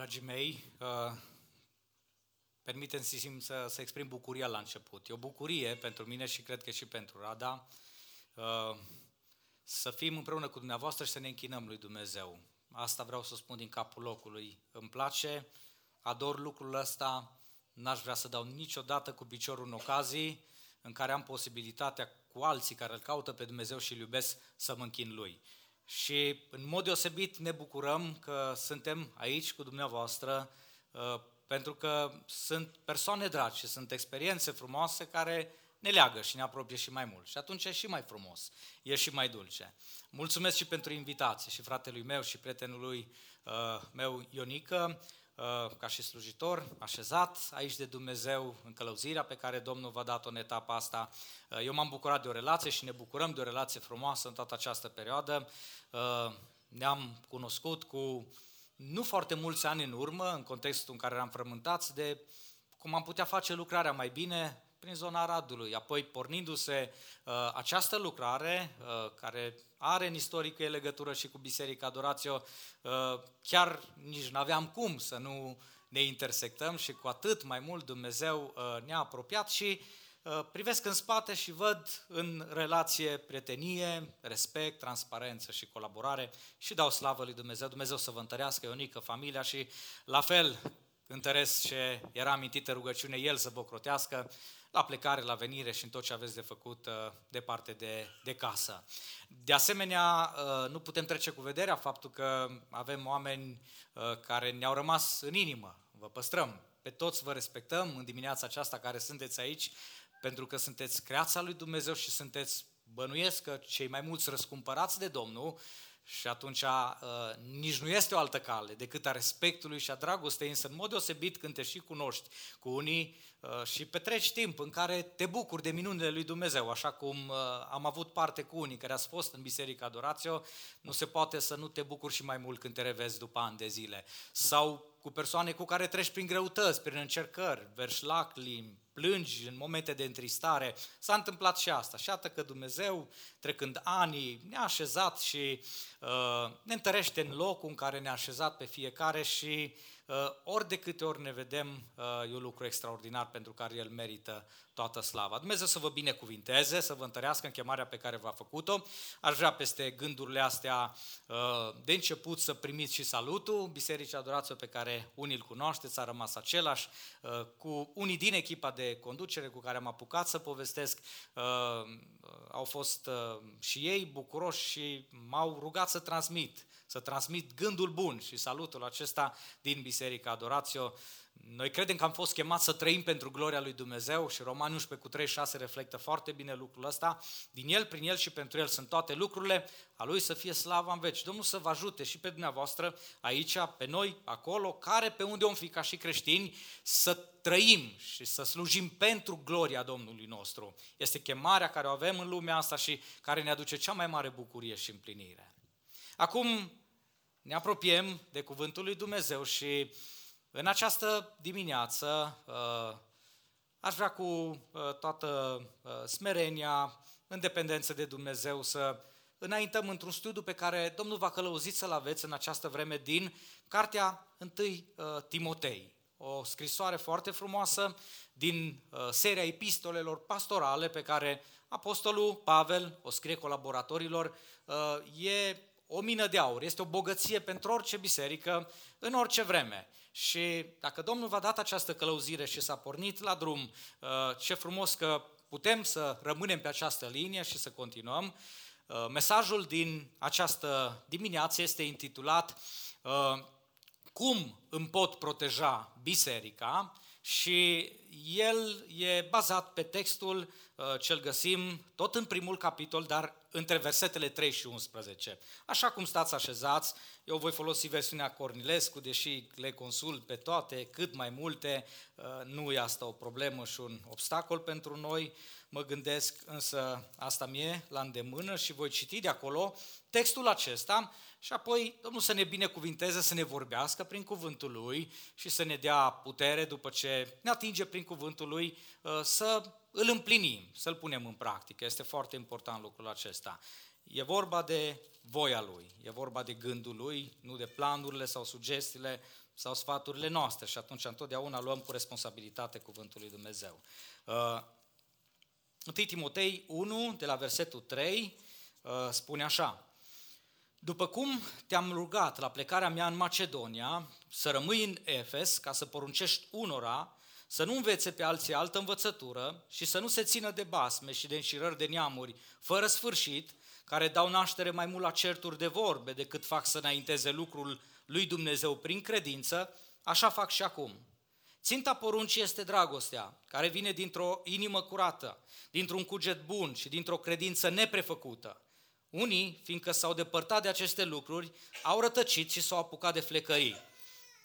Dragii mei, uh, permiteți-mi să, să exprim bucuria la început. E o bucurie pentru mine și cred că și pentru Rada uh, să fim împreună cu dumneavoastră și să ne închinăm lui Dumnezeu. Asta vreau să spun din capul locului. Îmi place, ador lucrul ăsta, n-aș vrea să dau niciodată cu piciorul în ocazii în care am posibilitatea cu alții care îl caută pe Dumnezeu și îl iubesc să mă închin lui. Și în mod deosebit ne bucurăm că suntem aici cu dumneavoastră uh, pentru că sunt persoane dragi și sunt experiențe frumoase care ne leagă și ne apropie și mai mult. Și atunci e și mai frumos, e și mai dulce. Mulțumesc și pentru invitație și fratelui meu și prietenului uh, meu Ionică. Uh, ca și slujitor, așezat aici de Dumnezeu în călăuzirea pe care Domnul v-a dat-o în etapa asta. Uh, eu m-am bucurat de o relație și ne bucurăm de o relație frumoasă în toată această perioadă. Uh, ne-am cunoscut cu nu foarte mulți ani în urmă, în contextul în care eram frământați de cum am putea face lucrarea mai bine prin zona Radului. Apoi, pornindu-se uh, această lucrare, uh, care are în istorică legătură și cu Biserica Adorațio, uh, chiar nici nu aveam cum să nu ne intersectăm și cu atât mai mult Dumnezeu uh, ne-a apropiat și uh, privesc în spate și văd în relație prietenie, respect, transparență și colaborare și dau slavă lui Dumnezeu. Dumnezeu să vă întărească, Ionică, familia și la fel întăresc ce era amintită rugăciune, El să vă crotească la plecare, la venire și în tot ce aveți de făcut uh, departe de, de casă. De asemenea, uh, nu putem trece cu vederea faptul că avem oameni uh, care ne-au rămas în inimă. Vă păstrăm. Pe toți vă respectăm în dimineața aceasta care sunteți aici, pentru că sunteți creația lui Dumnezeu și sunteți, bănuiesc că cei mai mulți răscumpărați de Domnul și atunci uh, nici nu este o altă cale decât a respectului și a dragostei, însă în mod deosebit când te și cunoști cu unii uh, și petreci timp în care te bucuri de minunile lui Dumnezeu, așa cum uh, am avut parte cu unii care ați fost în Biserica Adorațio, nu se poate să nu te bucuri și mai mult când te revezi după ani de zile. Sau cu persoane cu care treci prin greutăți, prin încercări, verși lacrimi, plângi în momente de întristare. S-a întâmplat și asta. Și iată că Dumnezeu, trecând anii, ne-a așezat și uh, ne întărește în locul în care ne-a așezat pe fiecare și Uh, ori de câte ori ne vedem, uh, e un lucru extraordinar pentru care El merită toată slava. Dumnezeu să vă binecuvinteze, să vă întărească în chemarea pe care v-a făcut-o. Aș vrea peste gândurile astea uh, de început să primiți și salutul Bisericii Adorație pe care unii îl cunoașteți, a rămas același, cu unii din echipa de conducere cu care am apucat să povestesc. Au fost și ei bucuroși și m-au rugat să transmit să transmit gândul bun și salutul acesta din Biserica Adorațio. Noi credem că am fost chemați să trăim pentru gloria lui Dumnezeu și Romani 11 cu 36 reflectă foarte bine lucrul ăsta. Din El, prin El și pentru El sunt toate lucrurile, a Lui să fie slava în veci. Domnul să vă ajute și pe dumneavoastră aici, pe noi, acolo, care pe unde om fi ca și creștini, să trăim și să slujim pentru gloria Domnului nostru. Este chemarea care o avem în lumea asta și care ne aduce cea mai mare bucurie și împlinire. Acum, ne apropiem de Cuvântul lui Dumnezeu și în această dimineață uh, aș vrea cu uh, toată uh, smerenia, în dependență de Dumnezeu, să înaintăm într-un studiu pe care Domnul va călăuzit să-l aveți în această vreme din Cartea 1 Timotei. O scrisoare foarte frumoasă din seria epistolelor pastorale pe care Apostolul Pavel o scrie colaboratorilor. E o mină de aur, este o bogăție pentru orice biserică, în orice vreme. Și dacă Domnul v-a dat această călăuzire și s-a pornit la drum, uh, ce frumos că putem să rămânem pe această linie și să continuăm. Uh, mesajul din această dimineață este intitulat uh, Cum îmi pot proteja biserica? Și el e bazat pe textul ce-l găsim tot în primul capitol, dar între versetele 3 și 11. Așa cum stați așezați, eu voi folosi versiunea Cornilescu, deși le consult pe toate, cât mai multe, uh, nu e asta o problemă și un obstacol pentru noi, mă gândesc, însă asta mie la îndemână și voi citi de acolo textul acesta și apoi Domnul să ne binecuvinteze, să ne vorbească prin cuvântul Lui și să ne dea putere după ce ne atinge prin cuvântul Lui uh, să îl împlinim, să-l punem în practică. Este foarte important lucrul acesta. e vorba de voia Lui, e vorba de gândul Lui, nu de planurile sau sugestiile sau sfaturile noastre și atunci întotdeauna luăm cu responsabilitate cuvântul lui Dumnezeu. 1 uh, Timotei 1, de la versetul 3, uh, spune așa, După cum te-am rugat la plecarea mea în Macedonia să rămâi în Efes ca să poruncești unora să nu învețe pe alții altă învățătură și să nu se țină de basme și de înșirări de neamuri fără sfârșit, care dau naștere mai mult la certuri de vorbe decât fac să înainteze lucrul lui Dumnezeu prin credință, așa fac și acum. Ținta poruncii este dragostea, care vine dintr-o inimă curată, dintr-un cuget bun și dintr-o credință neprefăcută. Unii, fiindcă s-au depărtat de aceste lucruri, au rătăcit și s-au apucat de flecării.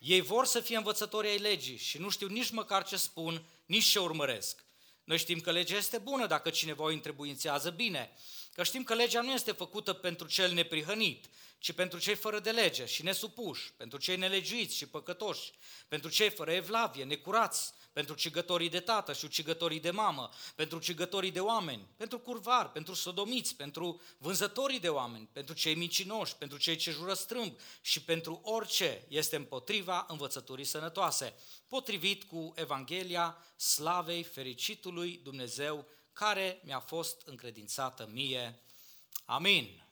Ei vor să fie învățători ai legii și nu știu nici măcar ce spun, nici ce urmăresc. Noi știm că legea este bună dacă cineva o întrebuințează bine, că știm că legea nu este făcută pentru cel neprihănit, ci pentru cei fără de lege și nesupuși, pentru cei nelegiuiți și păcătoși, pentru cei fără evlavie, necurați, pentru cigătorii de tată și cigătorii de mamă, pentru cigătorii de oameni, pentru curvari, pentru sodomiți, pentru vânzătorii de oameni, pentru cei micinoși, pentru cei ce jură strâmb și pentru orice este împotriva învățăturii sănătoase, potrivit cu Evanghelia slavei fericitului Dumnezeu care mi-a fost încredințată mie. Amin.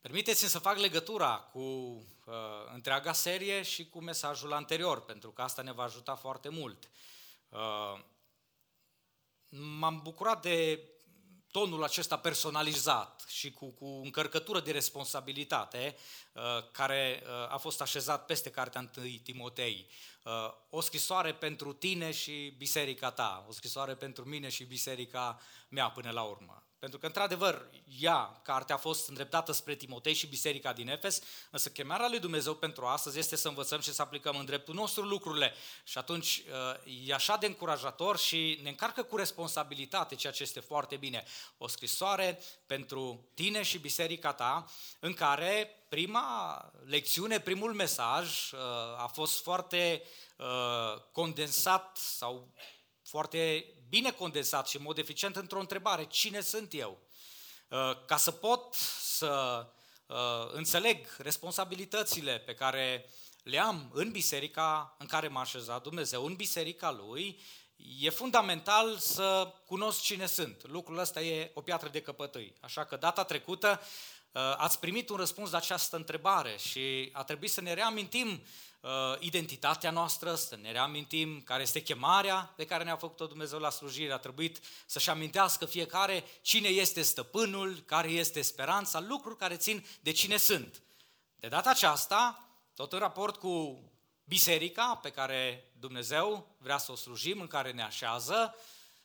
Permiteți-mi să fac legătura cu uh, întreaga serie și cu mesajul anterior, pentru că asta ne va ajuta foarte mult. Uh, m-am bucurat de tonul acesta personalizat și cu, cu încărcătură de responsabilitate uh, care uh, a fost așezat peste cartea 1 Timotei. Uh, o scrisoare pentru tine și biserica ta, o scrisoare pentru mine și biserica mea până la urmă. Pentru că, într-adevăr, ea, cartea a fost îndreptată spre Timotei și biserica din Efes, însă chemarea lui Dumnezeu pentru astăzi este să învățăm și să aplicăm în dreptul nostru lucrurile. Și atunci uh, e așa de încurajator și ne încarcă cu responsabilitate, ceea ce este foarte bine. O scrisoare pentru tine și biserica ta, în care prima lecțiune, primul mesaj uh, a fost foarte uh, condensat sau foarte bine condensat și în mod eficient într-o întrebare, cine sunt eu? Uh, ca să pot să uh, înțeleg responsabilitățile pe care le am în biserica în care m-a așezat Dumnezeu, în biserica Lui, e fundamental să cunosc cine sunt. Lucrul ăsta e o piatră de căpătâi. Așa că data trecută uh, ați primit un răspuns la această întrebare și a trebuit să ne reamintim uh, identitatea noastră, să ne reamintim care este chemarea pe care ne-a făcut-o Dumnezeu la slujire. A trebuit să-și amintească fiecare cine este stăpânul, care este speranța, lucruri care țin de cine sunt. De data aceasta, tot în raport cu biserica pe care Dumnezeu vrea să o slujim, în care ne așează,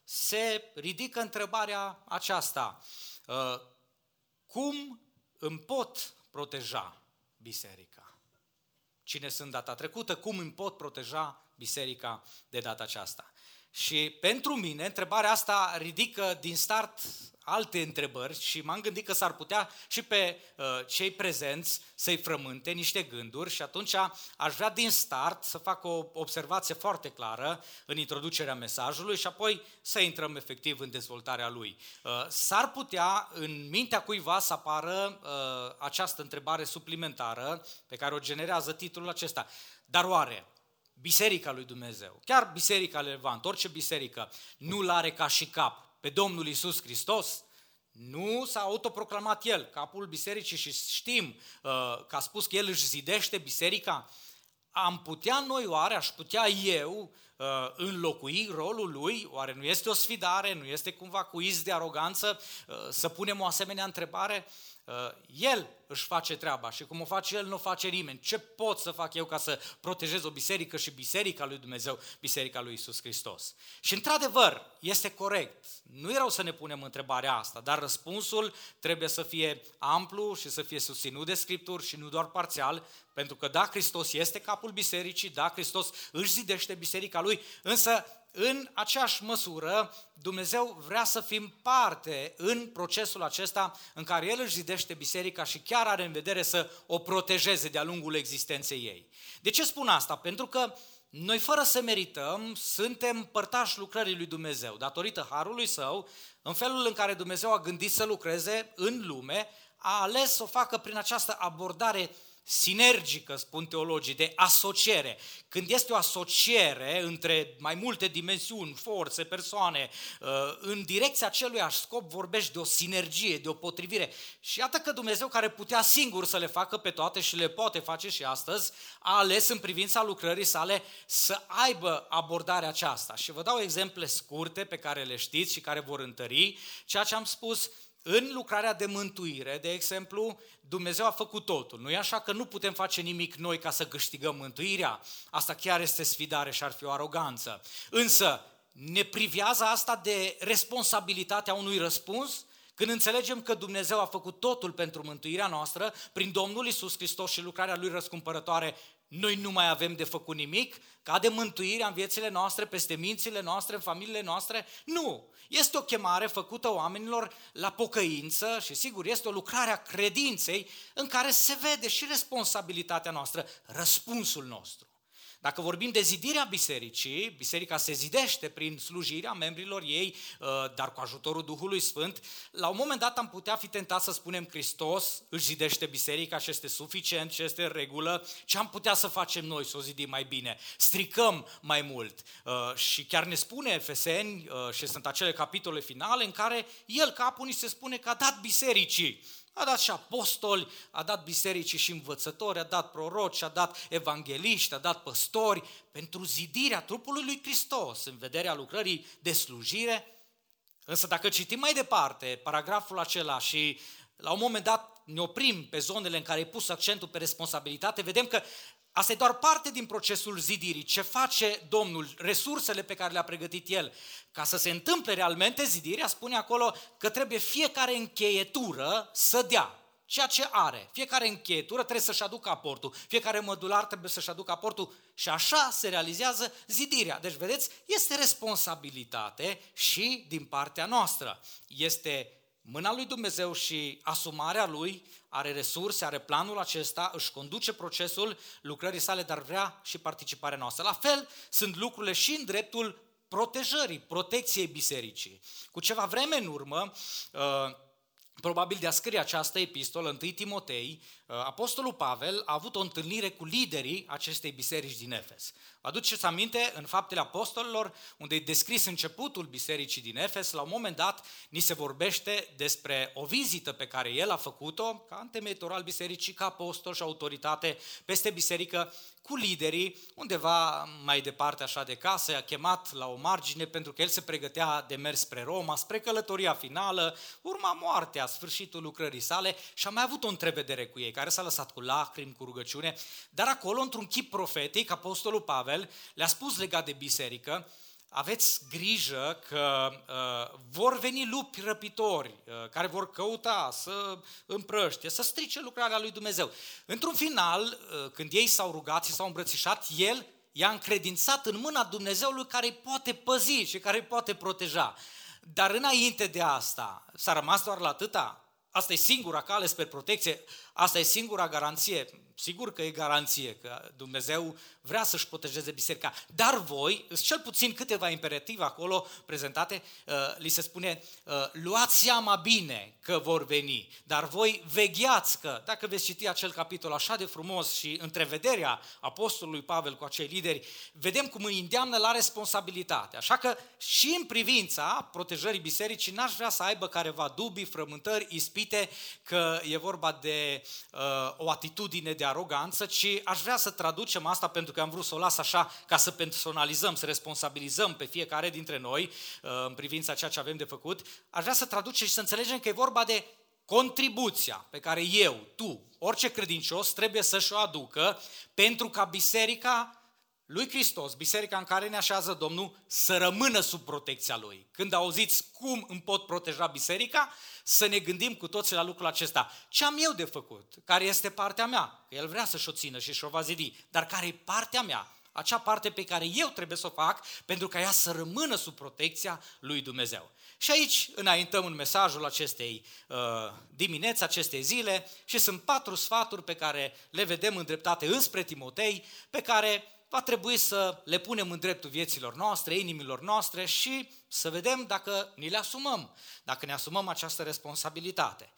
se ridică întrebarea aceasta. Uh, cum îmi pot proteja biserica? Cine sunt data trecută, cum îmi pot proteja biserica de data aceasta. Și pentru mine, întrebarea asta ridică din start alte întrebări și m-am gândit că s-ar putea și pe uh, cei prezenți să-i frământe niște gânduri și atunci aș vrea din start să fac o observație foarte clară în introducerea mesajului și apoi să intrăm efectiv în dezvoltarea lui. Uh, s-ar putea în mintea cuiva să apară uh, această întrebare suplimentară pe care o generează titlul acesta. Dar oare Biserica lui Dumnezeu, chiar Biserica Levant, orice biserică, nu-L are ca și cap pe Domnul Isus Hristos, nu s-a autoproclamat El, capul bisericii și știm uh, că a spus că El își zidește biserica, am putea noi oare, aș putea eu uh, înlocui rolul lui? Oare nu este o sfidare, nu este cumva cu iz de aroganță uh, să punem o asemenea întrebare? Uh, el își face treaba și cum o face El, nu o face nimeni. Ce pot să fac eu ca să protejez o biserică și biserica lui Dumnezeu, biserica lui Isus Hristos? Și într-adevăr, este corect. Nu e rău să ne punem întrebarea asta, dar răspunsul trebuie să fie amplu și să fie susținut de Scripturi și nu doar parțial, pentru că da, Hristos este capul bisericii, da, Hristos își zidește biserica lui, însă în aceeași măsură, Dumnezeu vrea să fim parte în procesul acesta în care El își zidește biserica și chiar chiar are în vedere să o protejeze de-a lungul existenței ei. De ce spun asta? Pentru că noi fără să merităm, suntem părtași lucrării lui Dumnezeu. Datorită harului său, în felul în care Dumnezeu a gândit să lucreze în lume, a ales să o facă prin această abordare sinergică, spun teologii, de asociere. Când este o asociere între mai multe dimensiuni, forțe, persoane, uh, în direcția acelui scop vorbești de o sinergie, de o potrivire. Și iată că Dumnezeu, care putea singur să le facă pe toate și le poate face și astăzi, a ales în privința lucrării sale să aibă abordarea aceasta. Și vă dau exemple scurte pe care le știți și care vor întări ceea ce am spus în lucrarea de mântuire, de exemplu, Dumnezeu a făcut totul. Nu e așa că nu putem face nimic noi ca să câștigăm mântuirea? Asta chiar este sfidare și ar fi o aroganță. Însă, ne privează asta de responsabilitatea unui răspuns? Când înțelegem că Dumnezeu a făcut totul pentru mântuirea noastră, prin Domnul Isus Hristos și lucrarea Lui răscumpărătoare, noi nu mai avem de făcut nimic? Ca de mântuirea în viețile noastre, peste mințile noastre, în familiile noastre? Nu! Este o chemare făcută oamenilor la pocăință și sigur este o lucrare a credinței în care se vede și responsabilitatea noastră, răspunsul nostru. Dacă vorbim de zidirea bisericii, biserica se zidește prin slujirea membrilor ei, uh, dar cu ajutorul Duhului Sfânt, la un moment dat am putea fi tentat să spunem Hristos își zidește biserica și este suficient și este în regulă. Ce am putea să facem noi să o zidim mai bine? Stricăm mai mult. Uh, și chiar ne spune Efeseni, uh, și sunt acele capitole finale în care el, capul, ni se spune că a dat bisericii a dat și apostoli, a dat bisericii și învățători, a dat proroci, a dat evangeliști, a dat păstori pentru zidirea trupului lui Hristos în vederea lucrării de slujire. Însă dacă citim mai departe paragraful acela și la un moment dat ne oprim pe zonele în care e pus accentul pe responsabilitate, vedem că Asta e doar parte din procesul zidirii. Ce face Domnul, resursele pe care le-a pregătit El. Ca să se întâmple realmente zidirea, spune acolo că trebuie fiecare încheietură să dea ceea ce are. Fiecare încheietură trebuie să-și aducă aportul. Fiecare mădular trebuie să-și aducă aportul și așa se realizează zidirea. Deci, vedeți, este responsabilitate și din partea noastră. Este mâna lui Dumnezeu și asumarea lui are resurse, are planul acesta, își conduce procesul lucrării sale, dar vrea și participarea noastră. La fel sunt lucrurile și în dreptul protejării, protecției bisericii. Cu ceva vreme în urmă, uh, probabil de a scrie această epistolă, 1 Timotei, uh, Apostolul Pavel a avut o întâlnire cu liderii acestei biserici din Efes. Vă aduceți aminte, în Faptele Apostolilor, unde e descris începutul bisericii din Efes, la un moment dat ni se vorbește despre o vizită pe care el a făcut-o, ca întemeitor al bisericii, ca apostol și autoritate peste biserică, cu liderii, undeva mai departe așa de casă, a chemat la o margine pentru că el se pregătea de mers spre Roma, spre călătoria finală, urma moartea, sfârșitul lucrării sale și a mai avut o întrevedere cu ei, care s-a lăsat cu lacrimi, cu rugăciune, dar acolo, într-un chip profetic, apostolul Pavel le-a spus legat de biserică, aveți grijă că uh, vor veni lupi răpitori uh, care vor căuta să împrăște, să strice lucrarea lui Dumnezeu. Într-un final, uh, când ei s-au rugat și s-au îmbrățișat, el i-a încredințat în mâna Dumnezeului care îi poate păzi și care îi poate proteja. Dar înainte de asta, s-a rămas doar la atâta. Asta e singura cale spre protecție, asta e singura garanție. Sigur că e garanție că Dumnezeu vrea să-și protejeze biserica, dar voi, sunt cel puțin câteva imperative acolo prezentate, uh, li se spune, uh, luați seama bine că vor veni, dar voi vegheați că, dacă veți citi acel capitol așa de frumos și întrevederea apostolului Pavel cu acei lideri, vedem cum îi îndeamnă la responsabilitate. Așa că și în privința protejării bisericii n-aș vrea să aibă careva dubii, frământări, ispite, că e vorba de uh, o atitudine de aroganță, ci aș vrea să traducem asta pentru că am vrut să o las așa ca să personalizăm, să responsabilizăm pe fiecare dintre noi uh, în privința ceea ce avem de făcut. Aș vrea să traducem și să înțelegem că e vorba de contribuția pe care eu, tu, orice credincios trebuie să-și o aducă pentru ca biserica lui Hristos, biserica în care ne așează Domnul, să rămână sub protecția Lui. Când auziți cum îmi pot proteja biserica, să ne gândim cu toții la lucrul acesta. Ce am eu de făcut? Care este partea mea? Că El vrea să-și o țină și și-o va zidi. Dar care e partea mea? Acea parte pe care eu trebuie să o fac pentru ca ea să rămână sub protecția lui Dumnezeu. Și aici înaintăm în mesajul acestei uh, dimineți, acestei zile și sunt patru sfaturi pe care le vedem îndreptate înspre Timotei, pe care va trebui să le punem în dreptul vieților noastre, inimilor noastre și să vedem dacă ni le asumăm, dacă ne asumăm această responsabilitate.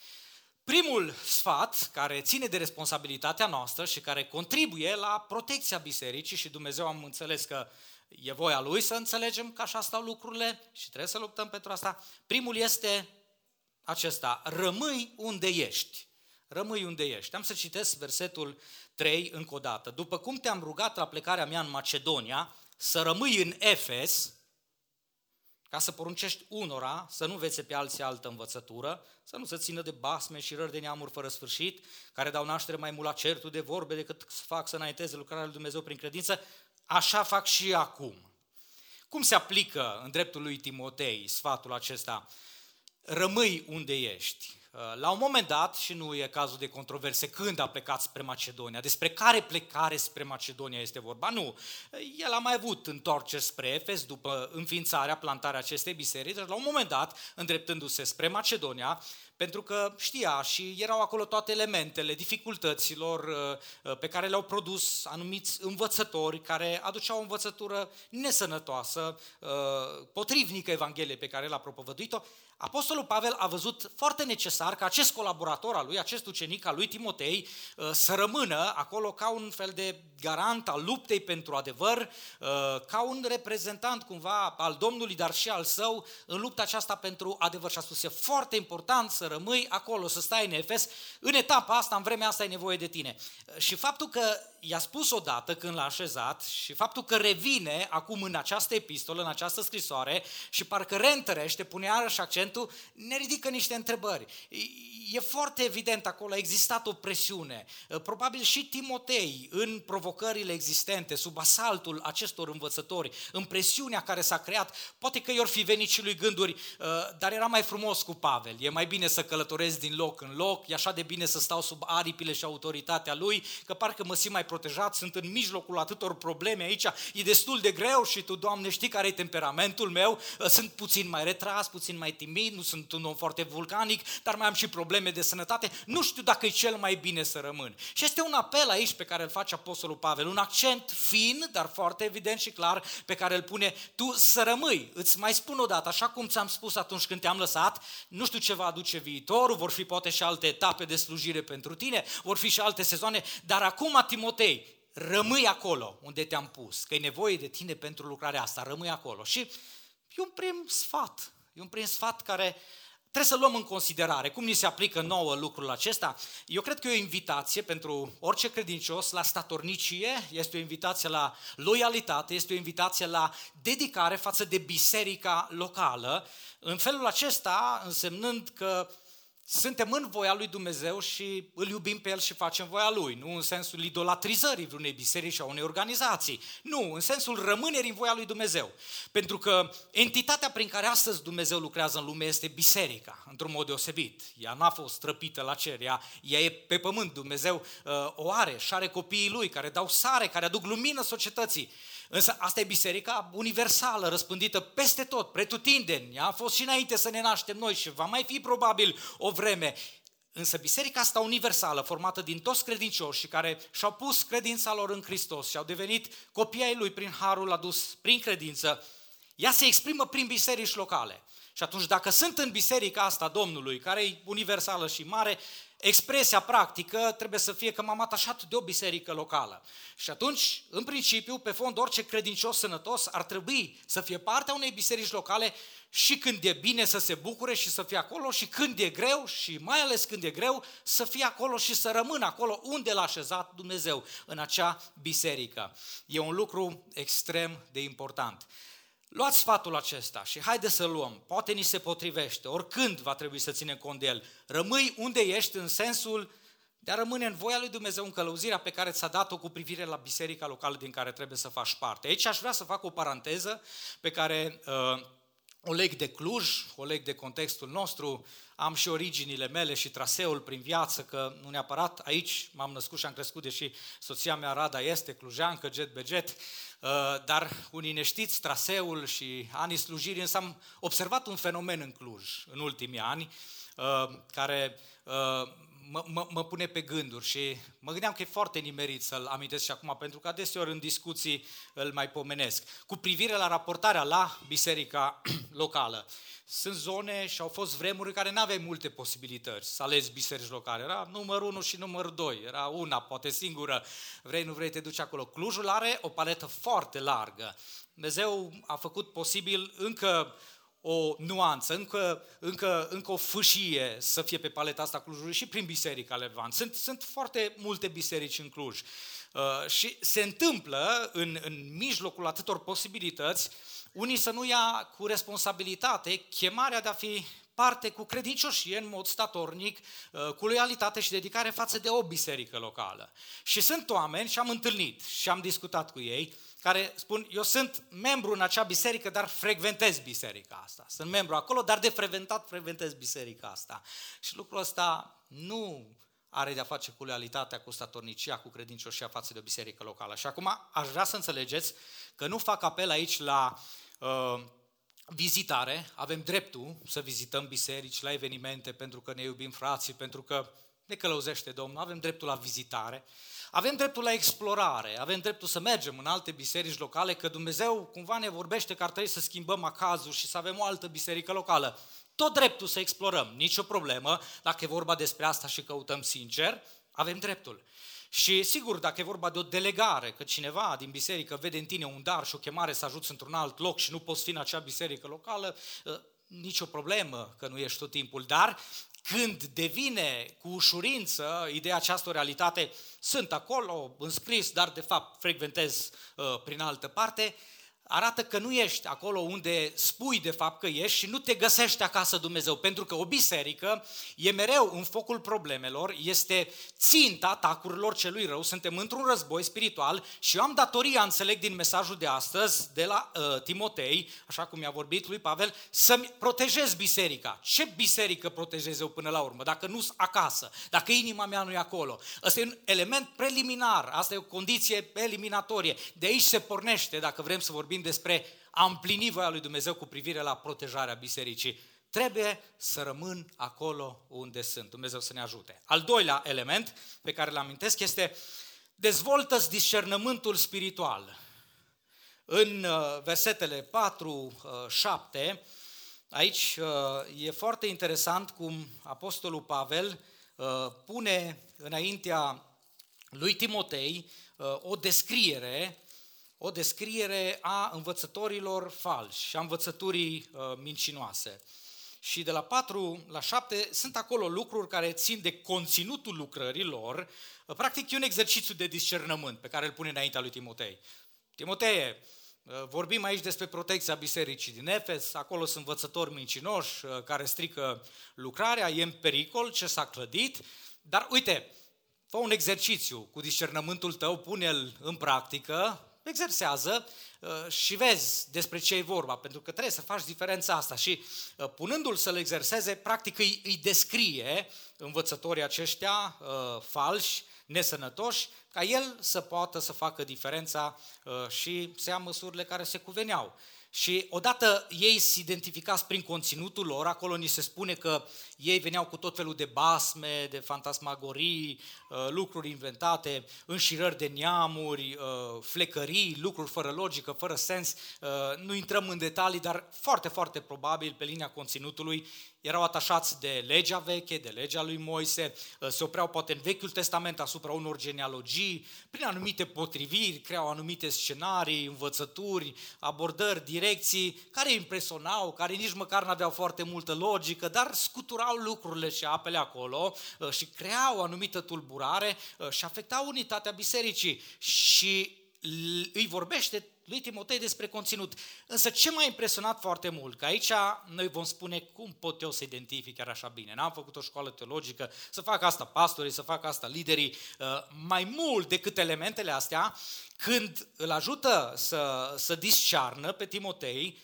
Primul sfat care ține de responsabilitatea noastră și care contribuie la protecția bisericii și Dumnezeu am înțeles că e voia Lui să înțelegem că așa stau lucrurile și trebuie să luptăm pentru asta. Primul este acesta, rămâi unde ești. Rămâi unde ești. Am să citesc versetul 3 încă o dată. După cum te-am rugat la plecarea mea în Macedonia să rămâi în Efes, ca să poruncești unora să nu vețe pe alții altă învățătură, să nu se țină de basme și rări de neamuri fără sfârșit, care dau naștere mai mult la certul de vorbe decât să fac să înainteze lucrarea lui Dumnezeu prin credință, așa fac și acum. Cum se aplică în dreptul lui Timotei sfatul acesta? Rămâi unde ești. Uh, la un moment dat, și nu e cazul de controverse, când a plecat spre Macedonia, despre care plecare spre Macedonia este vorba, nu. El a mai avut întoarceri spre Efes după înființarea, plantarea acestei biserici, dar la un moment dat, îndreptându-se spre Macedonia, pentru că știa și erau acolo toate elementele dificultăților uh, uh, pe care le-au produs anumiți învățători care aduceau o învățătură nesănătoasă, potrivnică Evangheliei pe care l-a propovăduit-o, Apostolul Pavel a văzut foarte necesar ca acest colaborator al lui, acest ucenic al lui Timotei, uh, să rămână acolo ca un fel de garant al luptei pentru adevăr, uh, ca un reprezentant cumva al Domnului, dar și al său în lupta aceasta pentru adevăr. Și a spus, e foarte important să rămâi acolo, să stai în Efes. În etapa asta, în vremea asta, e nevoie de tine. Uh, și faptul că i-a spus odată când l-a așezat și faptul că revine acum în această epistolă, în această scrisoare și parcă reîntărește, pune iarăși accentul, ne ridică niște întrebări. E foarte evident acolo, a existat o presiune. Probabil și Timotei, în provocările existente, sub asaltul acestor învățători, în presiunea care s-a creat, poate că i-or fi venit și lui gânduri, dar era mai frumos cu Pavel. E mai bine să călătoresc din loc în loc, e așa de bine să stau sub aripile și autoritatea lui, că parcă mă simt mai protejat, sunt în mijlocul atâtor probleme aici, e destul de greu și tu, Doamne, știi care e temperamentul meu, sunt puțin mai retras, puțin mai timid, nu sunt un om foarte vulcanic, dar mai am și probleme de sănătate, nu știu dacă e cel mai bine să rămân. Și este un apel aici pe care îl face Apostolul Pavel, un accent fin, dar foarte evident și clar, pe care îl pune, tu să rămâi. Îți mai spun o dată, așa cum ți-am spus atunci când te-am lăsat, nu știu ce va aduce viitorul, vor fi poate și alte etape de slujire pentru tine, vor fi și alte sezoane, dar acum, Timotei, Timotei, rămâi acolo unde te-am pus, că e nevoie de tine pentru lucrarea asta, rămâi acolo. Și e un prim sfat, e un prim sfat care trebuie să luăm în considerare. Cum ni se aplică nouă lucrul acesta? Eu cred că e o invitație pentru orice credincios la statornicie, este o invitație la loialitate, este o invitație la dedicare față de biserica locală, în felul acesta însemnând că suntem în voia lui Dumnezeu și îl iubim pe El și facem voia Lui. Nu în sensul idolatrizării vreunei biserici sau unei organizații. Nu, în sensul rămânerii în voia lui Dumnezeu. Pentru că entitatea prin care astăzi Dumnezeu lucrează în lume este biserica, într-un mod deosebit. Ea n-a fost trăpită la cer, ea, ea e pe pământ. Dumnezeu uh, o are și are copiii Lui care dau sare, care aduc lumină societății. Însă asta e biserica universală, răspândită peste tot, pretutindeni. A fost și înainte să ne naștem noi și va mai fi probabil o vreme. Însă biserica asta universală, formată din toți credincioși și care și-au pus credința lor în Hristos și au devenit copii ai Lui prin harul adus prin credință, ea se exprimă prin biserici locale. Și atunci dacă sunt în biserica asta Domnului, care e universală și mare, expresia practică trebuie să fie că m-am atașat de o biserică locală. Și atunci, în principiu, pe fond, orice credincios sănătos ar trebui să fie partea unei biserici locale și când e bine să se bucure și să fie acolo și când e greu și mai ales când e greu să fie acolo și să rămână acolo unde l-a așezat Dumnezeu, în acea biserică. E un lucru extrem de important. Luați sfatul acesta și haide să luăm. Poate ni se potrivește, oricând va trebui să ținem cont de el. Rămâi unde ești în sensul de a rămâne în voia lui Dumnezeu, în călăuzirea pe care ți-a dat-o cu privire la biserica locală din care trebuie să faci parte. Aici aș vrea să fac o paranteză pe care uh, o leg de Cluj, o leg de contextul nostru, am și originile mele și traseul prin viață, că nu neapărat aici m-am născut și am crescut, deși soția mea Rada este clujeancă, jet be jet, uh, dar unii ne știți traseul și anii slujirii, însă am observat un fenomen în Cluj în ultimii ani, uh, care uh, mă, mă, mă pune pe gânduri și mă gândeam că e foarte nimerit să-l amintesc și acum, pentru că adeseori în discuții îl mai pomenesc. Cu privire la raportarea la biserica locală. Sunt zone și au fost vremuri în care nu aveai multe posibilități să alegi biserici locale. Era numărul 1 și numărul 2. Era una, poate singură. Vrei, nu vrei, te duci acolo. Clujul are o paletă foarte largă. Dumnezeu a făcut posibil încă o nuanță, încă, încă, încă o fâșie să fie pe paleta asta Clujului și prin Biserica Levant. Sunt, sunt foarte multe biserici în Cluj. Uh, și se întâmplă în, în mijlocul atâtor posibilități, unii să nu ia cu responsabilitate chemarea de a fi parte cu credincioșie în mod statornic, uh, cu loialitate și dedicare față de o biserică locală. Și sunt oameni, și am întâlnit și am discutat cu ei, care spun, eu sunt membru în acea biserică, dar frecventez biserica asta. Sunt membru acolo, dar de frecventat frecventez biserica asta. Și lucrul ăsta nu are de-a face cu loialitatea, cu statornicia, cu credincioșia față de o biserică locală. Și acum aș vrea să înțelegeți că nu fac apel aici la uh, vizitare, avem dreptul să vizităm biserici la evenimente pentru că ne iubim frații, pentru că ne călăuzește Domnul, avem dreptul la vizitare. Avem dreptul la explorare, avem dreptul să mergem în alte biserici locale, că Dumnezeu cumva ne vorbește că ar trebui să schimbăm acazul și să avem o altă biserică locală. Tot dreptul să explorăm, nicio problemă, dacă e vorba despre asta și căutăm sincer, avem dreptul. Și sigur, dacă e vorba de o delegare, că cineva din biserică vede în tine un dar și o chemare să ajuți într-un alt loc și nu poți fi în acea biserică locală, ă, nicio problemă că nu ești tot timpul, dar când devine cu ușurință ideea această realitate, sunt acolo înscris, dar de fapt frecventez uh, prin altă parte, arată că nu ești acolo unde spui de fapt că ești și nu te găsești acasă Dumnezeu, pentru că o biserică e mereu în focul problemelor, este ținta atacurilor celui rău, suntem într-un război spiritual și eu am datoria, înțeleg din mesajul de astăzi, de la uh, Timotei, așa cum i-a vorbit lui Pavel, să-mi protejez biserica. Ce biserică protejez eu până la urmă? Dacă nu acasă, dacă inima mea nu e acolo. Ăsta e un element preliminar, asta e o condiție eliminatorie. De aici se pornește, dacă vrem să vorbim vorbim despre a împlini voia lui Dumnezeu cu privire la protejarea bisericii. Trebuie să rămân acolo unde sunt. Dumnezeu să ne ajute. Al doilea element pe care îl amintesc este dezvoltă discernământul spiritual. În uh, versetele 4, 7, uh, aici uh, e foarte interesant cum Apostolul Pavel pune înaintea lui Timotei o descriere o descriere a învățătorilor falși și a învățăturii uh, mincinoase. Și de la 4 la 7 sunt acolo lucruri care țin de conținutul lucrărilor. Uh, practic e un exercițiu de discernământ pe care îl pune înaintea lui Timotei. Timotei, uh, vorbim aici despre protecția bisericii din Efes, acolo sunt învățători mincinoși uh, care strică lucrarea, e în pericol ce s-a clădit, dar uite, fă un exercițiu cu discernământul tău, pune-l în practică, exersează uh, și vezi despre ce e vorba, pentru că trebuie să faci diferența asta și uh, punându-l să-l exerseze, practic îi, îi descrie învățătorii aceștia uh, falși, nesănătoși, ca el să poată să facă diferența și să ia măsurile care se cuveneau. Și odată ei se identificați prin conținutul lor, acolo ni se spune că ei veneau cu tot felul de basme, de fantasmagorii, uh, lucruri inventate, înșirări de neamuri, uh, flecării, lucruri fără logică, fără sens. Uh, nu intrăm în detalii, dar foarte, foarte probabil pe linia conținutului erau atașați de legea veche, de legea lui Moise, se opreau poate în Vechiul Testament asupra unor genealogii, prin anumite potriviri, creau anumite scenarii, învățături, abordări, direcții, care impresionau, care nici măcar nu aveau foarte multă logică, dar scuturau schimbau lucrurile și apele acolo uh, și creau o anumită tulburare uh, și afectau unitatea bisericii. Și îi vorbește lui Timotei despre conținut. Însă ce m-a impresionat foarte mult, că aici noi vom spune cum pot eu să identific chiar așa bine. N-am făcut o școală teologică, să fac asta pastorii, să fac asta liderii, uh, mai mult decât elementele astea, când îl ajută să, să discearnă pe Timotei,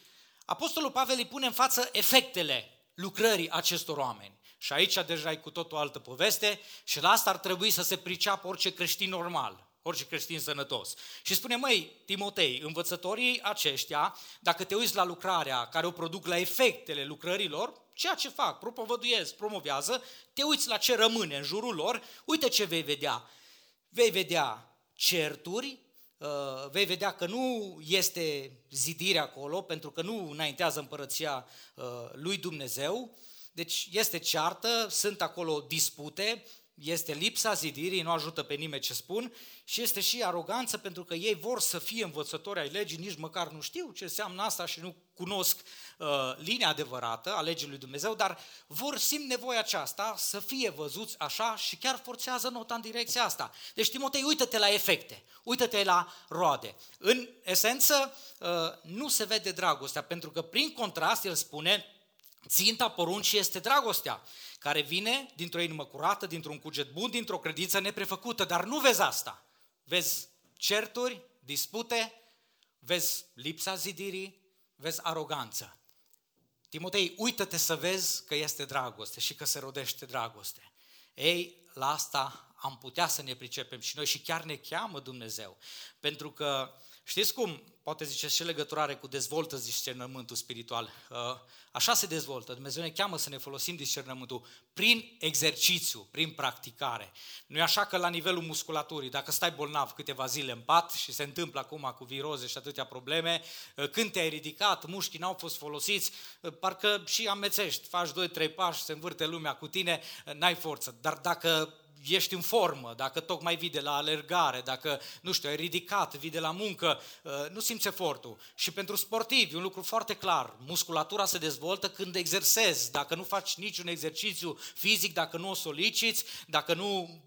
Apostolul Pavel îi pune în față efectele lucrării acestor oameni. Și aici deja e cu tot o altă poveste și la asta ar trebui să se priceapă orice creștin normal. Orice creștin sănătos. Și spune, măi, Timotei, învățătorii aceștia, dacă te uiți la lucrarea care o produc la efectele lucrărilor, ceea ce fac, propovăduiesc, promovează, te uiți la ce rămâne în jurul lor, uite ce vei vedea. Vei vedea certuri, uh, vei vedea că nu este zidire acolo, pentru că nu înaintează împărăția uh, lui Dumnezeu, deci este ceartă, sunt acolo dispute, este lipsa zidirii, nu ajută pe nimeni ce spun și este și aroganță pentru că ei vor să fie învățători ai legii, nici măcar nu știu ce înseamnă asta și nu cunosc uh, linia adevărată a legii lui Dumnezeu, dar vor simt nevoia aceasta să fie văzuți așa și chiar forțează nota în direcția asta. Deci, Timotei, uită-te la efecte, uită-te la roade. În esență, uh, nu se vede dragostea, pentru că prin contrast el spune, ținta poruncii este dragostea care vine dintr-o inimă curată, dintr-un cuget bun, dintr-o credință neprefăcută, dar nu vezi asta. Vezi certuri, dispute, vezi lipsa zidirii, vezi aroganță. Timotei, uită-te să vezi că este dragoste și că se rodește dragoste. Ei, la asta am putea să ne pricepem și noi și chiar ne cheamă Dumnezeu. Pentru că, știți cum, poate ziceți și legăturare cu dezvoltă discernământul spiritual. Uh, așa se dezvoltă. Dumnezeu ne cheamă să ne folosim discernământul prin exercițiu, prin practicare. Nu e așa că la nivelul musculaturii, dacă stai bolnav câteva zile în pat și se întâmplă acum cu viroze și atâtea probleme, uh, când te-ai ridicat, mușchii n-au fost folosiți, uh, parcă și amețești, faci 2-3 pași, se învârte lumea cu tine, n-ai forță. Dar dacă ești în formă, dacă tocmai vii de la alergare, dacă, nu știu, ai ridicat, vii de la muncă, uh, nu simți efortul. Și pentru sportivi, un lucru foarte clar, musculatura se dezvoltă când exersezi. Dacă nu faci niciun exercițiu fizic, dacă nu o soliciți, dacă nu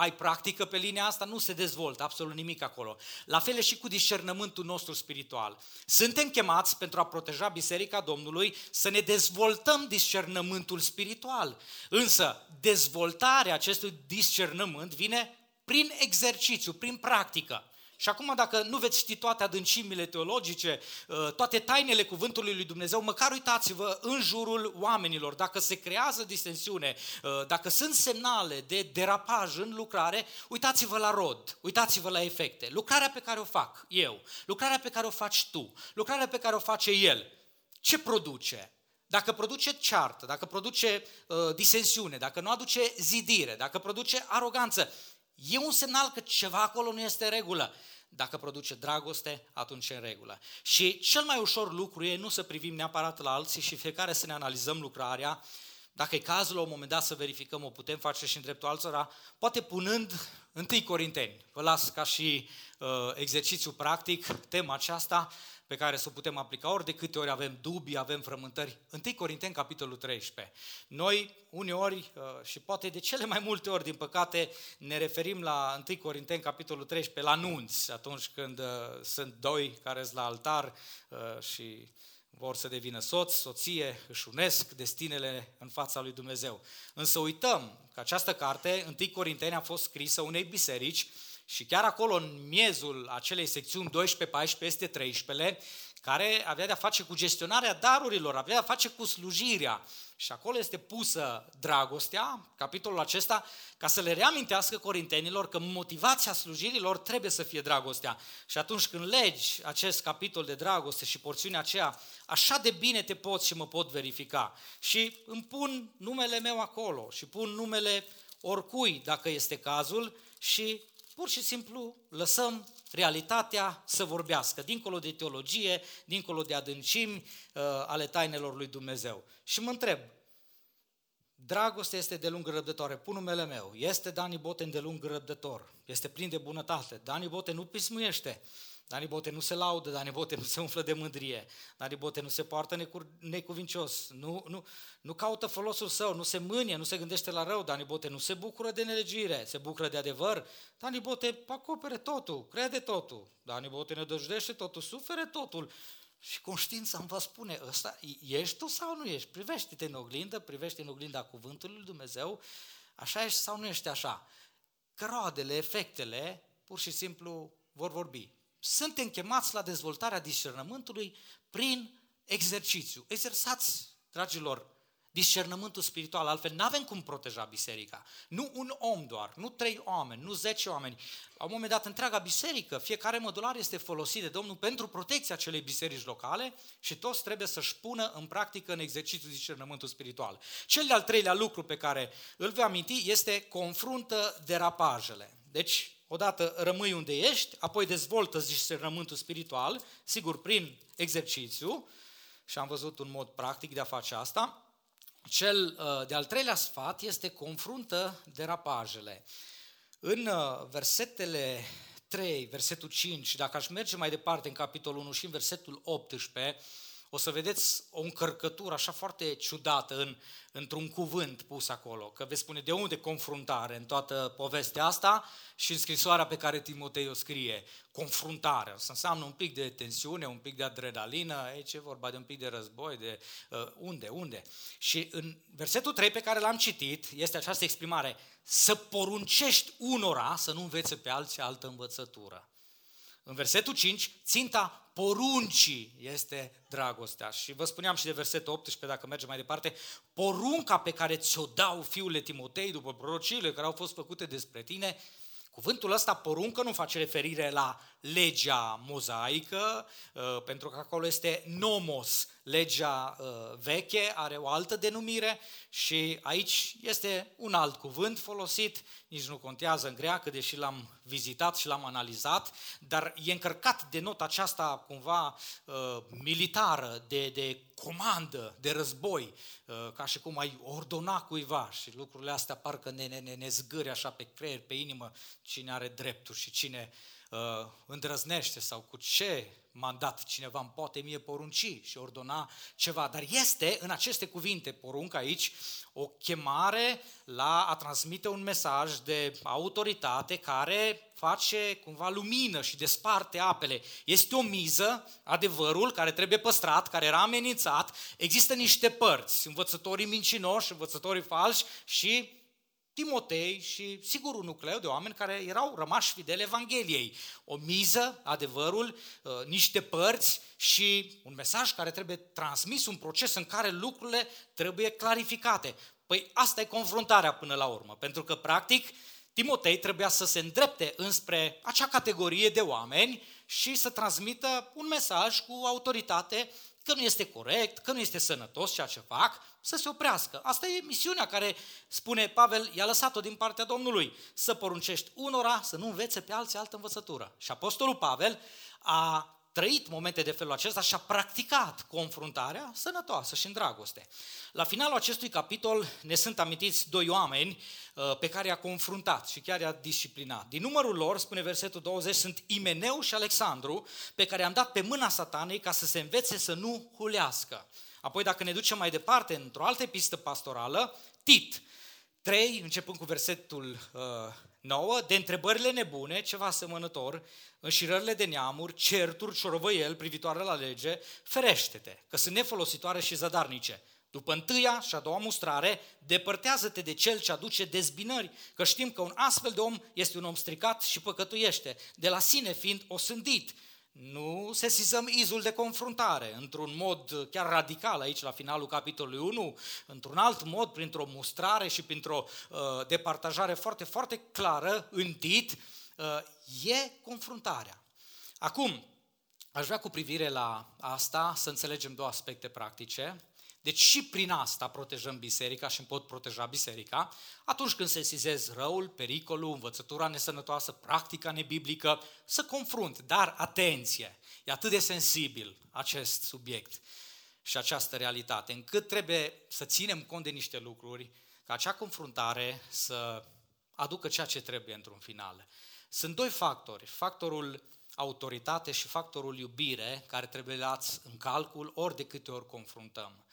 ai practică pe linia asta, nu se dezvoltă absolut nimic acolo. La fel e și cu discernământul nostru spiritual. Suntem chemați pentru a proteja Biserica Domnului să ne dezvoltăm discernământul spiritual. Însă, dezvoltarea acestui discernământ vine prin exercițiu, prin practică. Și acum dacă nu veți ști toate adâncimile teologice, uh, toate tainele cuvântului lui Dumnezeu, măcar uitați-vă în jurul oamenilor, dacă se creează distensiune, uh, dacă sunt semnale de derapaj în lucrare, uitați-vă la rod, uitați-vă la efecte. Lucrarea pe care o fac eu, lucrarea pe care o faci tu, lucrarea pe care o face el, ce produce? Dacă produce ceartă, dacă produce uh, disensiune, dacă nu aduce zidire, dacă produce aroganță, e un semnal că ceva acolo nu este în regulă. Dacă produce dragoste, atunci e în regulă. Și cel mai ușor lucru e nu să privim neapărat la alții și fiecare să ne analizăm lucrarea. Dacă e cazul la un moment dat să verificăm, o putem face și în dreptul altora, poate punând întâi Corinteni. Vă las ca și uh, exercițiu practic tema aceasta pe care să o putem aplica ori de câte ori avem dubii, avem frământări. 1 Corinteni, capitolul 13. Noi, uneori, uh, și poate de cele mai multe ori, din păcate, ne referim la 1 Corinteni, capitolul 13, la nunți, atunci când uh, sunt doi care sunt la altar uh, și vor să devină soț, soție, își unesc destinele în fața lui Dumnezeu. Însă uităm că această carte, 1 Corinteni, a fost scrisă unei biserici și chiar acolo, în miezul acelei secțiuni 12-14, este 13, care avea de-a face cu gestionarea darurilor, avea de-a face cu slujirea. Și acolo este pusă dragostea, capitolul acesta, ca să le reamintească corintenilor că motivația slujirilor trebuie să fie dragostea. Și atunci când legi acest capitol de dragoste și porțiunea aceea, așa de bine te poți și mă pot verifica. Și îmi pun numele meu acolo și pun numele oricui, dacă este cazul, și Pur și simplu lăsăm realitatea să vorbească, dincolo de teologie, dincolo de adâncimi uh, ale tainelor lui Dumnezeu. Și mă întreb, Dragoste este de lung răbdătoare. Pun numele meu. Este Dani Boten de lung răbdător. Este plin de bunătate. Dani Boten nu pismuiește. Dani Bote nu se laudă, Dani Bote nu se umflă de mândrie, Dani Bote nu se poartă necur, necuvincios, nu, nu, nu caută folosul său, nu se mânie, nu se gândește la rău, Dani Bote nu se bucură de nelegire, se bucură de adevăr, Dani Bote acopere totul, crede totul, Dani Bote ne dăjdește totul, sufere totul. Și conștiința îmi va spune, ăsta, ești tu sau nu ești? Privește-te în oglindă, privește în oglinda cuvântului lui Dumnezeu, așa ești sau nu ești așa. Că roadele, efectele, pur și simplu vor vorbi. Suntem chemați la dezvoltarea discernământului prin exercițiu. Exersați, dragilor, Discernământul spiritual, altfel nu avem cum proteja biserica. Nu un om doar, nu trei oameni, nu zece oameni. La un moment dat, întreaga biserică, fiecare modular este folosit de Domnul pentru protecția acelei biserici locale și toți trebuie să-și pună în practică în exercițiu discernământul spiritual. Cel de-al treilea lucru pe care îl voi aminti este confruntă derapajele. Deci, odată rămâi unde ești, apoi dezvoltă discernământul spiritual, sigur prin exercițiu, și am văzut un mod practic de a face asta, cel uh, de-al treilea sfat este confruntă derapajele. În uh, versetele 3, versetul 5, dacă aș merge mai departe în capitolul 1 și în versetul 18, o să vedeți o încărcătură așa foarte ciudată în, într-un cuvânt pus acolo, că veți spune de unde confruntare? În toată povestea asta și în scrisoarea pe care Timotei o scrie, confruntare, să înseamnă un pic de tensiune, un pic de adrenalină, aici e vorba de un pic de război, de uh, unde, unde. Și în versetul 3 pe care l-am citit este această exprimare, să poruncești unora să nu învețe pe alții altă învățătură. În versetul 5, ținta poruncii este dragostea. Și vă spuneam și de versetul 18, dacă mergem mai departe, porunca pe care ți-o dau fiule Timotei după prorociile care au fost făcute despre tine, Cuvântul ăsta, poruncă, nu face referire la legea mozaică, uh, pentru că acolo este nomos, legea uh, veche, are o altă denumire și aici este un alt cuvânt folosit, nici nu contează în greacă, deși l-am vizitat și l-am analizat, dar e încărcat de nota aceasta cumva uh, militară, de, de comandă, de război, uh, ca și cum ai ordona cuiva și lucrurile astea parcă ne, ne, ne, ne zgâri așa pe creier, pe inimă, cine are drepturi și cine uh, îndrăznește sau cu ce mandat cineva îmi poate mie porunci și ordona ceva. Dar este în aceste cuvinte, poruncă aici, o chemare la a transmite un mesaj de autoritate care face cumva lumină și desparte apele. Este o miză, adevărul, care trebuie păstrat, care era amenințat. Există niște părți, învățătorii mincinoși, învățătorii falși și Timotei și sigur un nucleu de oameni care erau rămași fideli Evangheliei. O miză, adevărul, uh, niște părți și un mesaj care trebuie transmis, un proces în care lucrurile trebuie clarificate. Păi asta e confruntarea până la urmă, pentru că practic Timotei trebuia să se îndrepte înspre acea categorie de oameni și să transmită un mesaj cu autoritate că nu este corect, că nu este sănătos ceea ce fac, să se oprească. Asta e misiunea care, spune Pavel, i-a lăsat-o din partea Domnului, să poruncești unora să nu învețe pe alții altă învățătură. Și Apostolul Pavel a trăit momente de felul acesta și a practicat confruntarea sănătoasă și în dragoste. La finalul acestui capitol ne sunt amintiți doi oameni uh, pe care i-a confruntat și chiar i-a disciplinat. Din numărul lor, spune versetul 20, sunt Imeneu și Alexandru, pe care am dat pe mâna satanei ca să se învețe să nu hulească. Apoi, dacă ne ducem mai departe, într-o altă pistă pastorală, Tit, 3, începând cu versetul uh, 9, de întrebările nebune, ceva asemănător, înșirările de neamuri, certuri, ciorvăiel privitoare la lege, ferește-te, că sunt nefolositoare și zadarnice. După întâia și a doua mustrare, depărtează-te de cel ce aduce dezbinări, că știm că un astfel de om este un om stricat și păcătuiește, de la sine fiind osândit. Nu sesizăm izul de confruntare într-un mod chiar radical aici la finalul capitolului 1, într-un alt mod, printr-o mustrare și printr-o uh, departajare foarte, foarte clară în tit, uh, e confruntarea. Acum, aș vrea cu privire la asta să înțelegem două aspecte practice. Deci și prin asta protejăm biserica și pot proteja biserica atunci când sesizez răul, pericolul, învățătura nesănătoasă, practica nebiblică, să confrunt. Dar atenție, e atât de sensibil acest subiect și această realitate, încât trebuie să ținem cont de niște lucruri, ca acea confruntare să aducă ceea ce trebuie într-un final. Sunt doi factori, factorul autoritate și factorul iubire, care trebuie luați în calcul ori de câte ori confruntăm.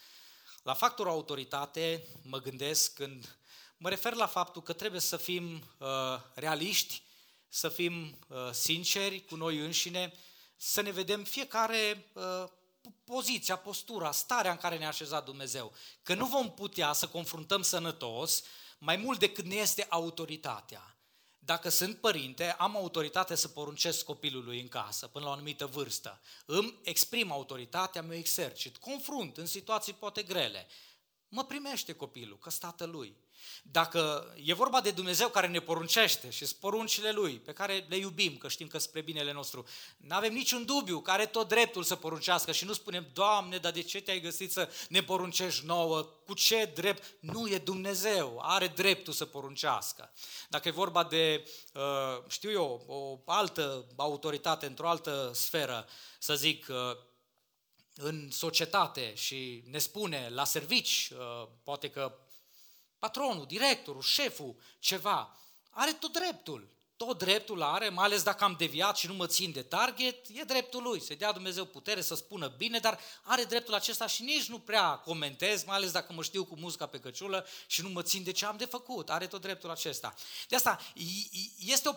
La factorul autoritate mă gândesc când mă refer la faptul că trebuie să fim uh, realiști, să fim uh, sinceri cu noi înșine, să ne vedem fiecare uh, poziția, postura, starea în care ne-a așezat Dumnezeu. Că nu vom putea să confruntăm sănătos mai mult decât ne este autoritatea. Dacă sunt părinte, am autoritate să poruncesc copilului în casă până la o anumită vârstă. Îmi exprim autoritatea, mi-o exercit, confrunt în situații poate grele. mă primește copilul, că tatăl lui. Dacă e vorba de Dumnezeu care ne poruncește și poruncile Lui, pe care le iubim, că știm că spre binele nostru, nu avem niciun dubiu, care are tot dreptul să poruncească și nu spunem, Doamne, dar de ce te-ai găsit să ne poruncești nouă? Cu ce drept? Nu e Dumnezeu, are dreptul să poruncească. Dacă e vorba de, uh, știu eu, o altă autoritate într-o altă sferă, să zic, uh, în societate și ne spune la servici, uh, poate că patronul, directorul, șeful, ceva, are tot dreptul. Tot dreptul are, mai ales dacă am deviat și nu mă țin de target, e dreptul lui, să dea Dumnezeu putere să spună bine, dar are dreptul acesta și nici nu prea comentez, mai ales dacă mă știu cu muzica pe căciulă și nu mă țin de ce am de făcut, are tot dreptul acesta. De asta este o,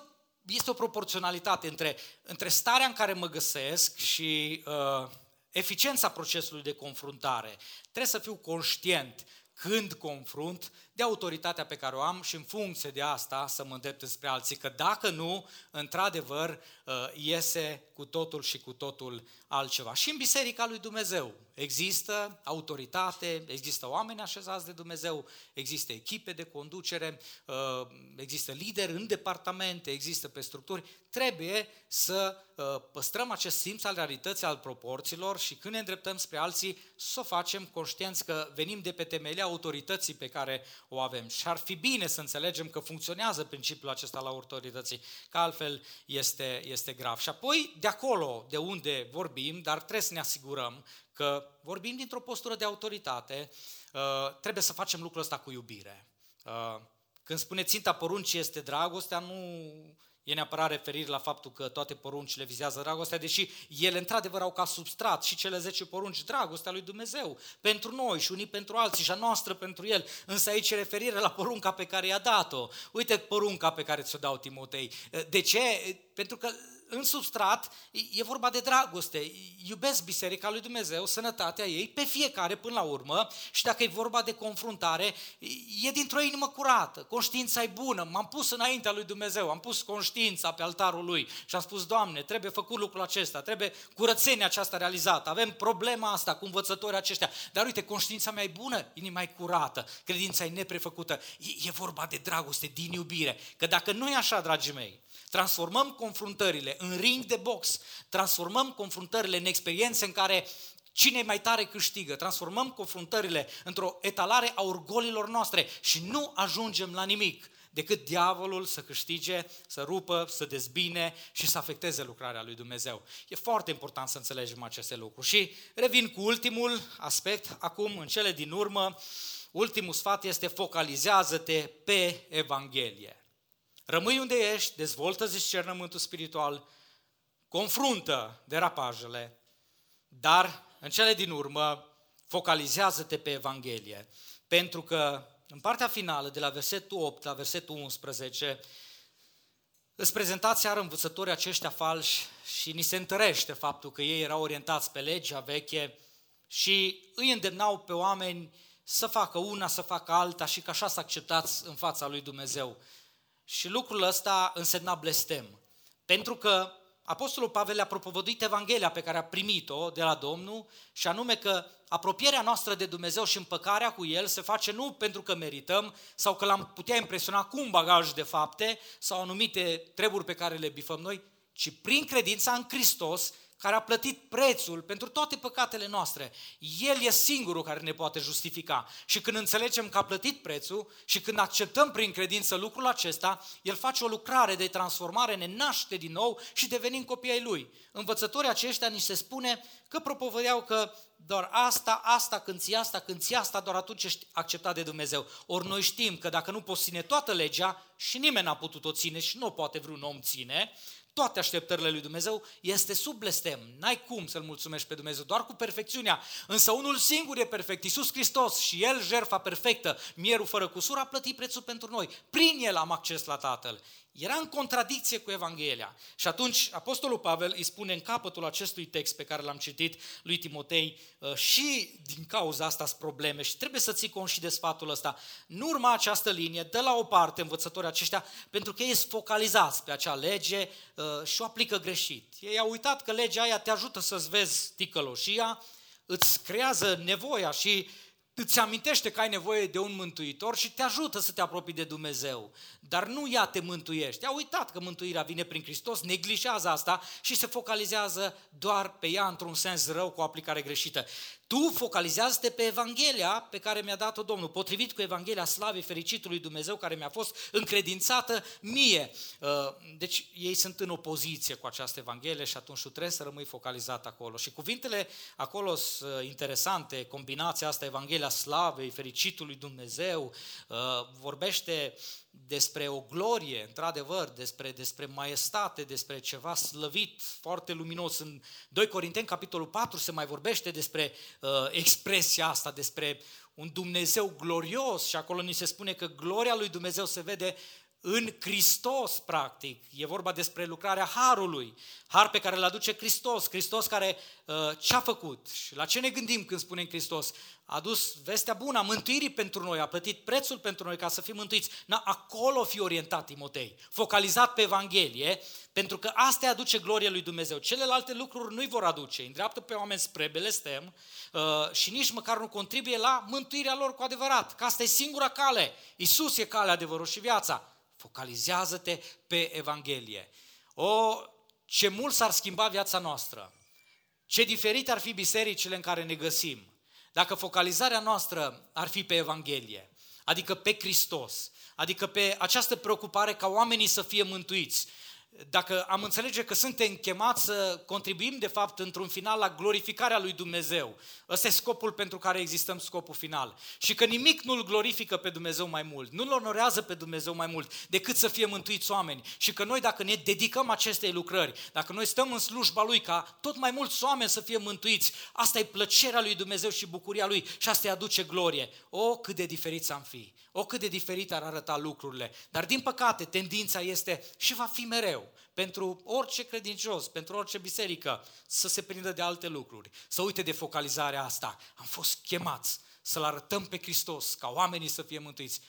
este o proporționalitate între, între starea în care mă găsesc și uh, eficiența procesului de confruntare. Trebuie să fiu conștient când confrunt, de autoritatea pe care o am și în funcție de asta să mă îndrept spre alții, că dacă nu, într-adevăr, uh, iese cu totul și cu totul altceva. Și în Biserica lui Dumnezeu există autoritate, există oameni așezați de Dumnezeu, există echipe de conducere, uh, există lideri în departamente, există pe structuri. Trebuie să uh, păstrăm acest simț al realității, al proporțiilor și când ne îndreptăm spre alții, să o facem conștienți că venim de pe temelia autorității pe care o avem. Și ar fi bine să înțelegem că funcționează principiul acesta la autorității, că altfel este, este grav. Și apoi, de acolo, de unde vorbim, dar trebuie să ne asigurăm că vorbim dintr-o postură de autoritate, uh, trebuie să facem lucrul ăsta cu iubire. Uh, când spune ținta poruncii este dragostea, nu e neapărat referire la faptul că toate poruncile vizează dragostea, deși ele într-adevăr au ca substrat și cele 10 porunci dragostea lui Dumnezeu pentru noi și unii pentru alții și a noastră pentru El. Însă aici e referire la porunca pe care i-a dat-o. Uite porunca pe care ți-o dau Timotei. De ce? Pentru că în substrat e vorba de dragoste. Iubesc Biserica lui Dumnezeu, sănătatea ei, pe fiecare până la urmă și dacă e vorba de confruntare, e dintr-o inimă curată, conștiința e bună. M-am pus înaintea lui Dumnezeu, am pus conștiința pe altarul lui și am spus, Doamne, trebuie făcut lucrul acesta, trebuie curățenia aceasta realizată, avem problema asta cu învățătorii aceștia. Dar uite, conștiința mea e bună, inima e curată, credința e neprefăcută. E, e vorba de dragoste, din iubire. Că dacă nu e așa, dragii mei, transformăm confruntările în ring de box, transformăm confruntările în experiențe în care cine mai tare câștigă, transformăm confruntările într-o etalare a orgolilor noastre și nu ajungem la nimic decât diavolul să câștige, să rupă, să dezbine și să afecteze lucrarea lui Dumnezeu. E foarte important să înțelegem aceste lucruri. Și revin cu ultimul aspect, acum în cele din urmă, ultimul sfat este focalizează-te pe Evanghelie. Rămâi unde ești, dezvoltă discernământul spiritual, confruntă derapajele, dar în cele din urmă focalizează-te pe Evanghelie. Pentru că în partea finală, de la versetul 8 la versetul 11, îți prezentați iar învățătorii aceștia falși și ni se întărește faptul că ei erau orientați pe legea veche și îi îndemnau pe oameni să facă una, să facă alta și că așa să acceptați în fața lui Dumnezeu. Și lucrul ăsta însemna blestem. Pentru că Apostolul Pavel a propovăduit Evanghelia pe care a primit-o de la Domnul și anume că apropierea noastră de Dumnezeu și împăcarea cu El se face nu pentru că merităm sau că l-am putea impresiona cu un bagaj de fapte sau anumite treburi pe care le bifăm noi, ci prin credința în Hristos care a plătit prețul pentru toate păcatele noastre. El e singurul care ne poate justifica. Și când înțelegem că a plătit prețul și când acceptăm prin credință lucrul acesta, El face o lucrare de transformare, ne naște din nou și devenim copii ai Lui. Învățătorii aceștia ni se spune că propovădeau că doar asta, asta, când ții asta, când ții asta, doar atunci ești acceptat de Dumnezeu. Ori noi știm că dacă nu poți ține toată legea și nimeni n-a putut-o ține și nu o poate vreun om ține, toate așteptările lui Dumnezeu, este sub blestem. N-ai cum să-L mulțumești pe Dumnezeu, doar cu perfecțiunea. Însă unul singur e perfect, Iisus Hristos și El, jertfa perfectă, mierul fără cusur, a plătit prețul pentru noi. Prin El am acces la Tatăl. Era în contradicție cu Evanghelia. Și atunci Apostolul Pavel îi spune în capătul acestui text pe care l-am citit lui Timotei uh, și din cauza asta sunt probleme și trebuie să ții cont și de sfatul ăsta. Nu urma această linie, dă la o parte învățătorii aceștia, pentru că ei sunt focalizați pe acea lege uh, și o aplică greșit. Ei au uitat că legea aia te ajută să-ți vezi ticăloșia, îți creează nevoia și îți amintește că ai nevoie de un mântuitor și te ajută să te apropii de Dumnezeu. Dar nu ea te mântuiește. A uitat că mântuirea vine prin Hristos, neglijează asta și se focalizează doar pe ea într-un sens rău cu o aplicare greșită. Tu focalizează-te pe Evanghelia pe care mi-a dat-o Domnul, potrivit cu Evanghelia slavei fericitului Dumnezeu care mi-a fost încredințată mie. Uh, deci ei sunt în opoziție cu această Evanghelie și atunci tu trebuie să rămâi focalizat acolo. Și cuvintele acolo sunt uh, interesante, combinația asta, Evanghelia slavei fericitului Dumnezeu, uh, vorbește despre o glorie, într-adevăr, despre, despre maestate, despre ceva slăvit, foarte luminos. În 2 Corinteni, capitolul 4, se mai vorbește despre uh, expresia asta, despre un Dumnezeu glorios și acolo ni se spune că gloria lui Dumnezeu se vede în Hristos, practic. E vorba despre lucrarea Harului, Har pe care îl aduce Hristos, Hristos care uh, ce-a făcut și la ce ne gândim când spunem Hristos? A adus vestea bună a mântuirii pentru noi, a plătit prețul pentru noi ca să fim mântuiți. Na, acolo fi orientat Timotei, focalizat pe Evanghelie, pentru că asta aduce glorie lui Dumnezeu. Celelalte lucruri nu-i vor aduce, îndreaptă pe oameni spre belestem uh, și nici măcar nu contribuie la mântuirea lor cu adevărat, că asta e singura cale. Isus e calea, adevărul și viața. Focalizează-te pe Evanghelie. O, ce mult s-ar schimba viața noastră. Ce diferit ar fi bisericile în care ne găsim. Dacă focalizarea noastră ar fi pe Evanghelie, adică pe Hristos, adică pe această preocupare ca oamenii să fie mântuiți, dacă am înțelege că suntem chemați să contribuim, de fapt, într-un final la glorificarea lui Dumnezeu. Ăsta e scopul pentru care existăm, scopul final. Și că nimic nu-L glorifică pe Dumnezeu mai mult, nu-L onorează pe Dumnezeu mai mult, decât să fie mântuiți oameni. Și că noi, dacă ne dedicăm acestei lucrări, dacă noi stăm în slujba Lui ca tot mai mulți oameni să fie mântuiți, asta e plăcerea lui Dumnezeu și bucuria Lui și asta îi aduce glorie. O, cât de diferiți am fi! O, cât de diferit ar arăta lucrurile. Dar, din păcate, tendința este și va fi mereu pentru orice credincios, pentru orice biserică, să se prindă de alte lucruri, să uite de focalizarea asta. Am fost chemați să-L arătăm pe Hristos, ca oamenii să fie mântuiți.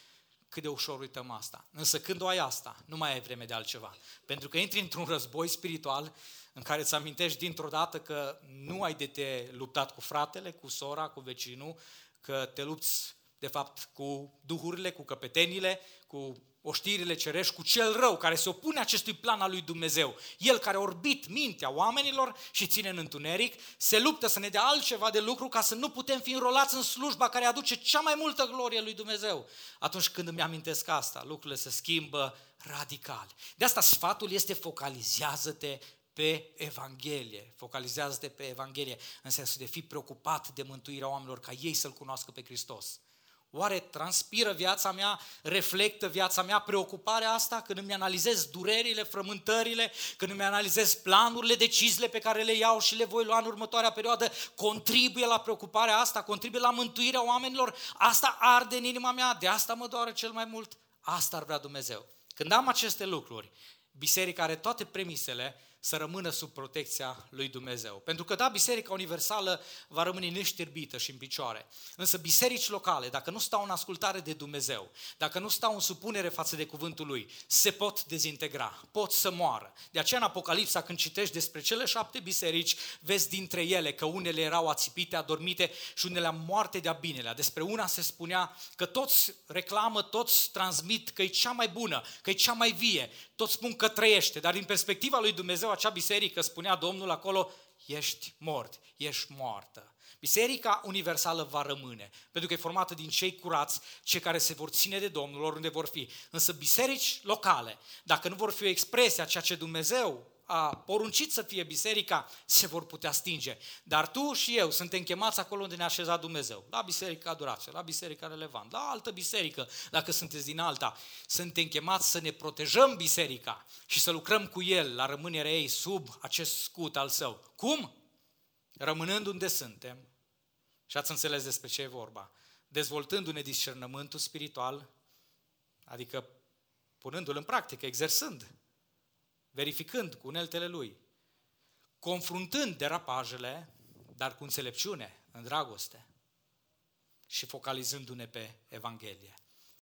Cât de ușor uităm asta. Însă când o ai asta, nu mai ai vreme de altceva. Pentru că intri într-un război spiritual în care îți amintești dintr-o dată că nu ai de te luptat cu fratele, cu sora, cu vecinul, că te lupți de fapt cu duhurile, cu căpetenile, cu oștirile cerești, cu cel rău care se opune acestui plan al lui Dumnezeu. El care orbit mintea oamenilor și ține în întuneric, se luptă să ne dea altceva de lucru ca să nu putem fi înrolați în slujba care aduce cea mai multă glorie lui Dumnezeu. Atunci când îmi amintesc asta, lucrurile se schimbă radical. De asta sfatul este focalizează-te pe Evanghelie. Focalizează-te pe Evanghelie în sensul de fi preocupat de mântuirea oamenilor ca ei să-L cunoască pe Hristos. Oare transpiră viața mea, reflectă viața mea preocuparea asta? Când îmi analizez durerile, frământările, când îmi analizez planurile, deciziile pe care le iau și le voi lua în următoarea perioadă, contribuie la preocuparea asta, contribuie la mântuirea oamenilor, asta arde în inima mea, de asta mă doare cel mai mult, asta ar vrea Dumnezeu. Când am aceste lucruri, biserica are toate premisele să rămână sub protecția lui Dumnezeu. Pentru că, da, Biserica Universală va rămâne neșterbită și în picioare. Însă biserici locale, dacă nu stau în ascultare de Dumnezeu, dacă nu stau în supunere față de cuvântul Lui, se pot dezintegra, pot să moară. De aceea în Apocalipsa, când citești despre cele șapte biserici, vezi dintre ele că unele erau ațipite, adormite și unele moarte de-a binelea. Despre una se spunea că toți reclamă, toți transmit că e cea mai bună, că e cea mai vie, toți spun că trăiește, dar din perspectiva lui Dumnezeu acea biserică, spunea Domnul acolo, ești mort, ești moartă. Biserica universală va rămâne, pentru că e formată din cei curați, cei care se vor ține de Domnul oriunde vor fi. Însă biserici locale, dacă nu vor fi o expresie a ceea ce Dumnezeu a poruncit să fie biserica, se vor putea stinge. Dar tu și eu suntem chemați acolo unde ne-a așezat Dumnezeu. La biserica adorație, la biserica relevant, la altă biserică, dacă sunteți din alta. Suntem chemați să ne protejăm biserica și să lucrăm cu el la rămânerea ei sub acest scut al său. Cum? Rămânând unde suntem, și ați înțeles despre ce e vorba, dezvoltându-ne discernământul spiritual, adică punându-l în practică, exersând verificând cu uneltele lui, confruntând derapajele, dar cu înțelepciune, în dragoste și focalizându-ne pe Evanghelie.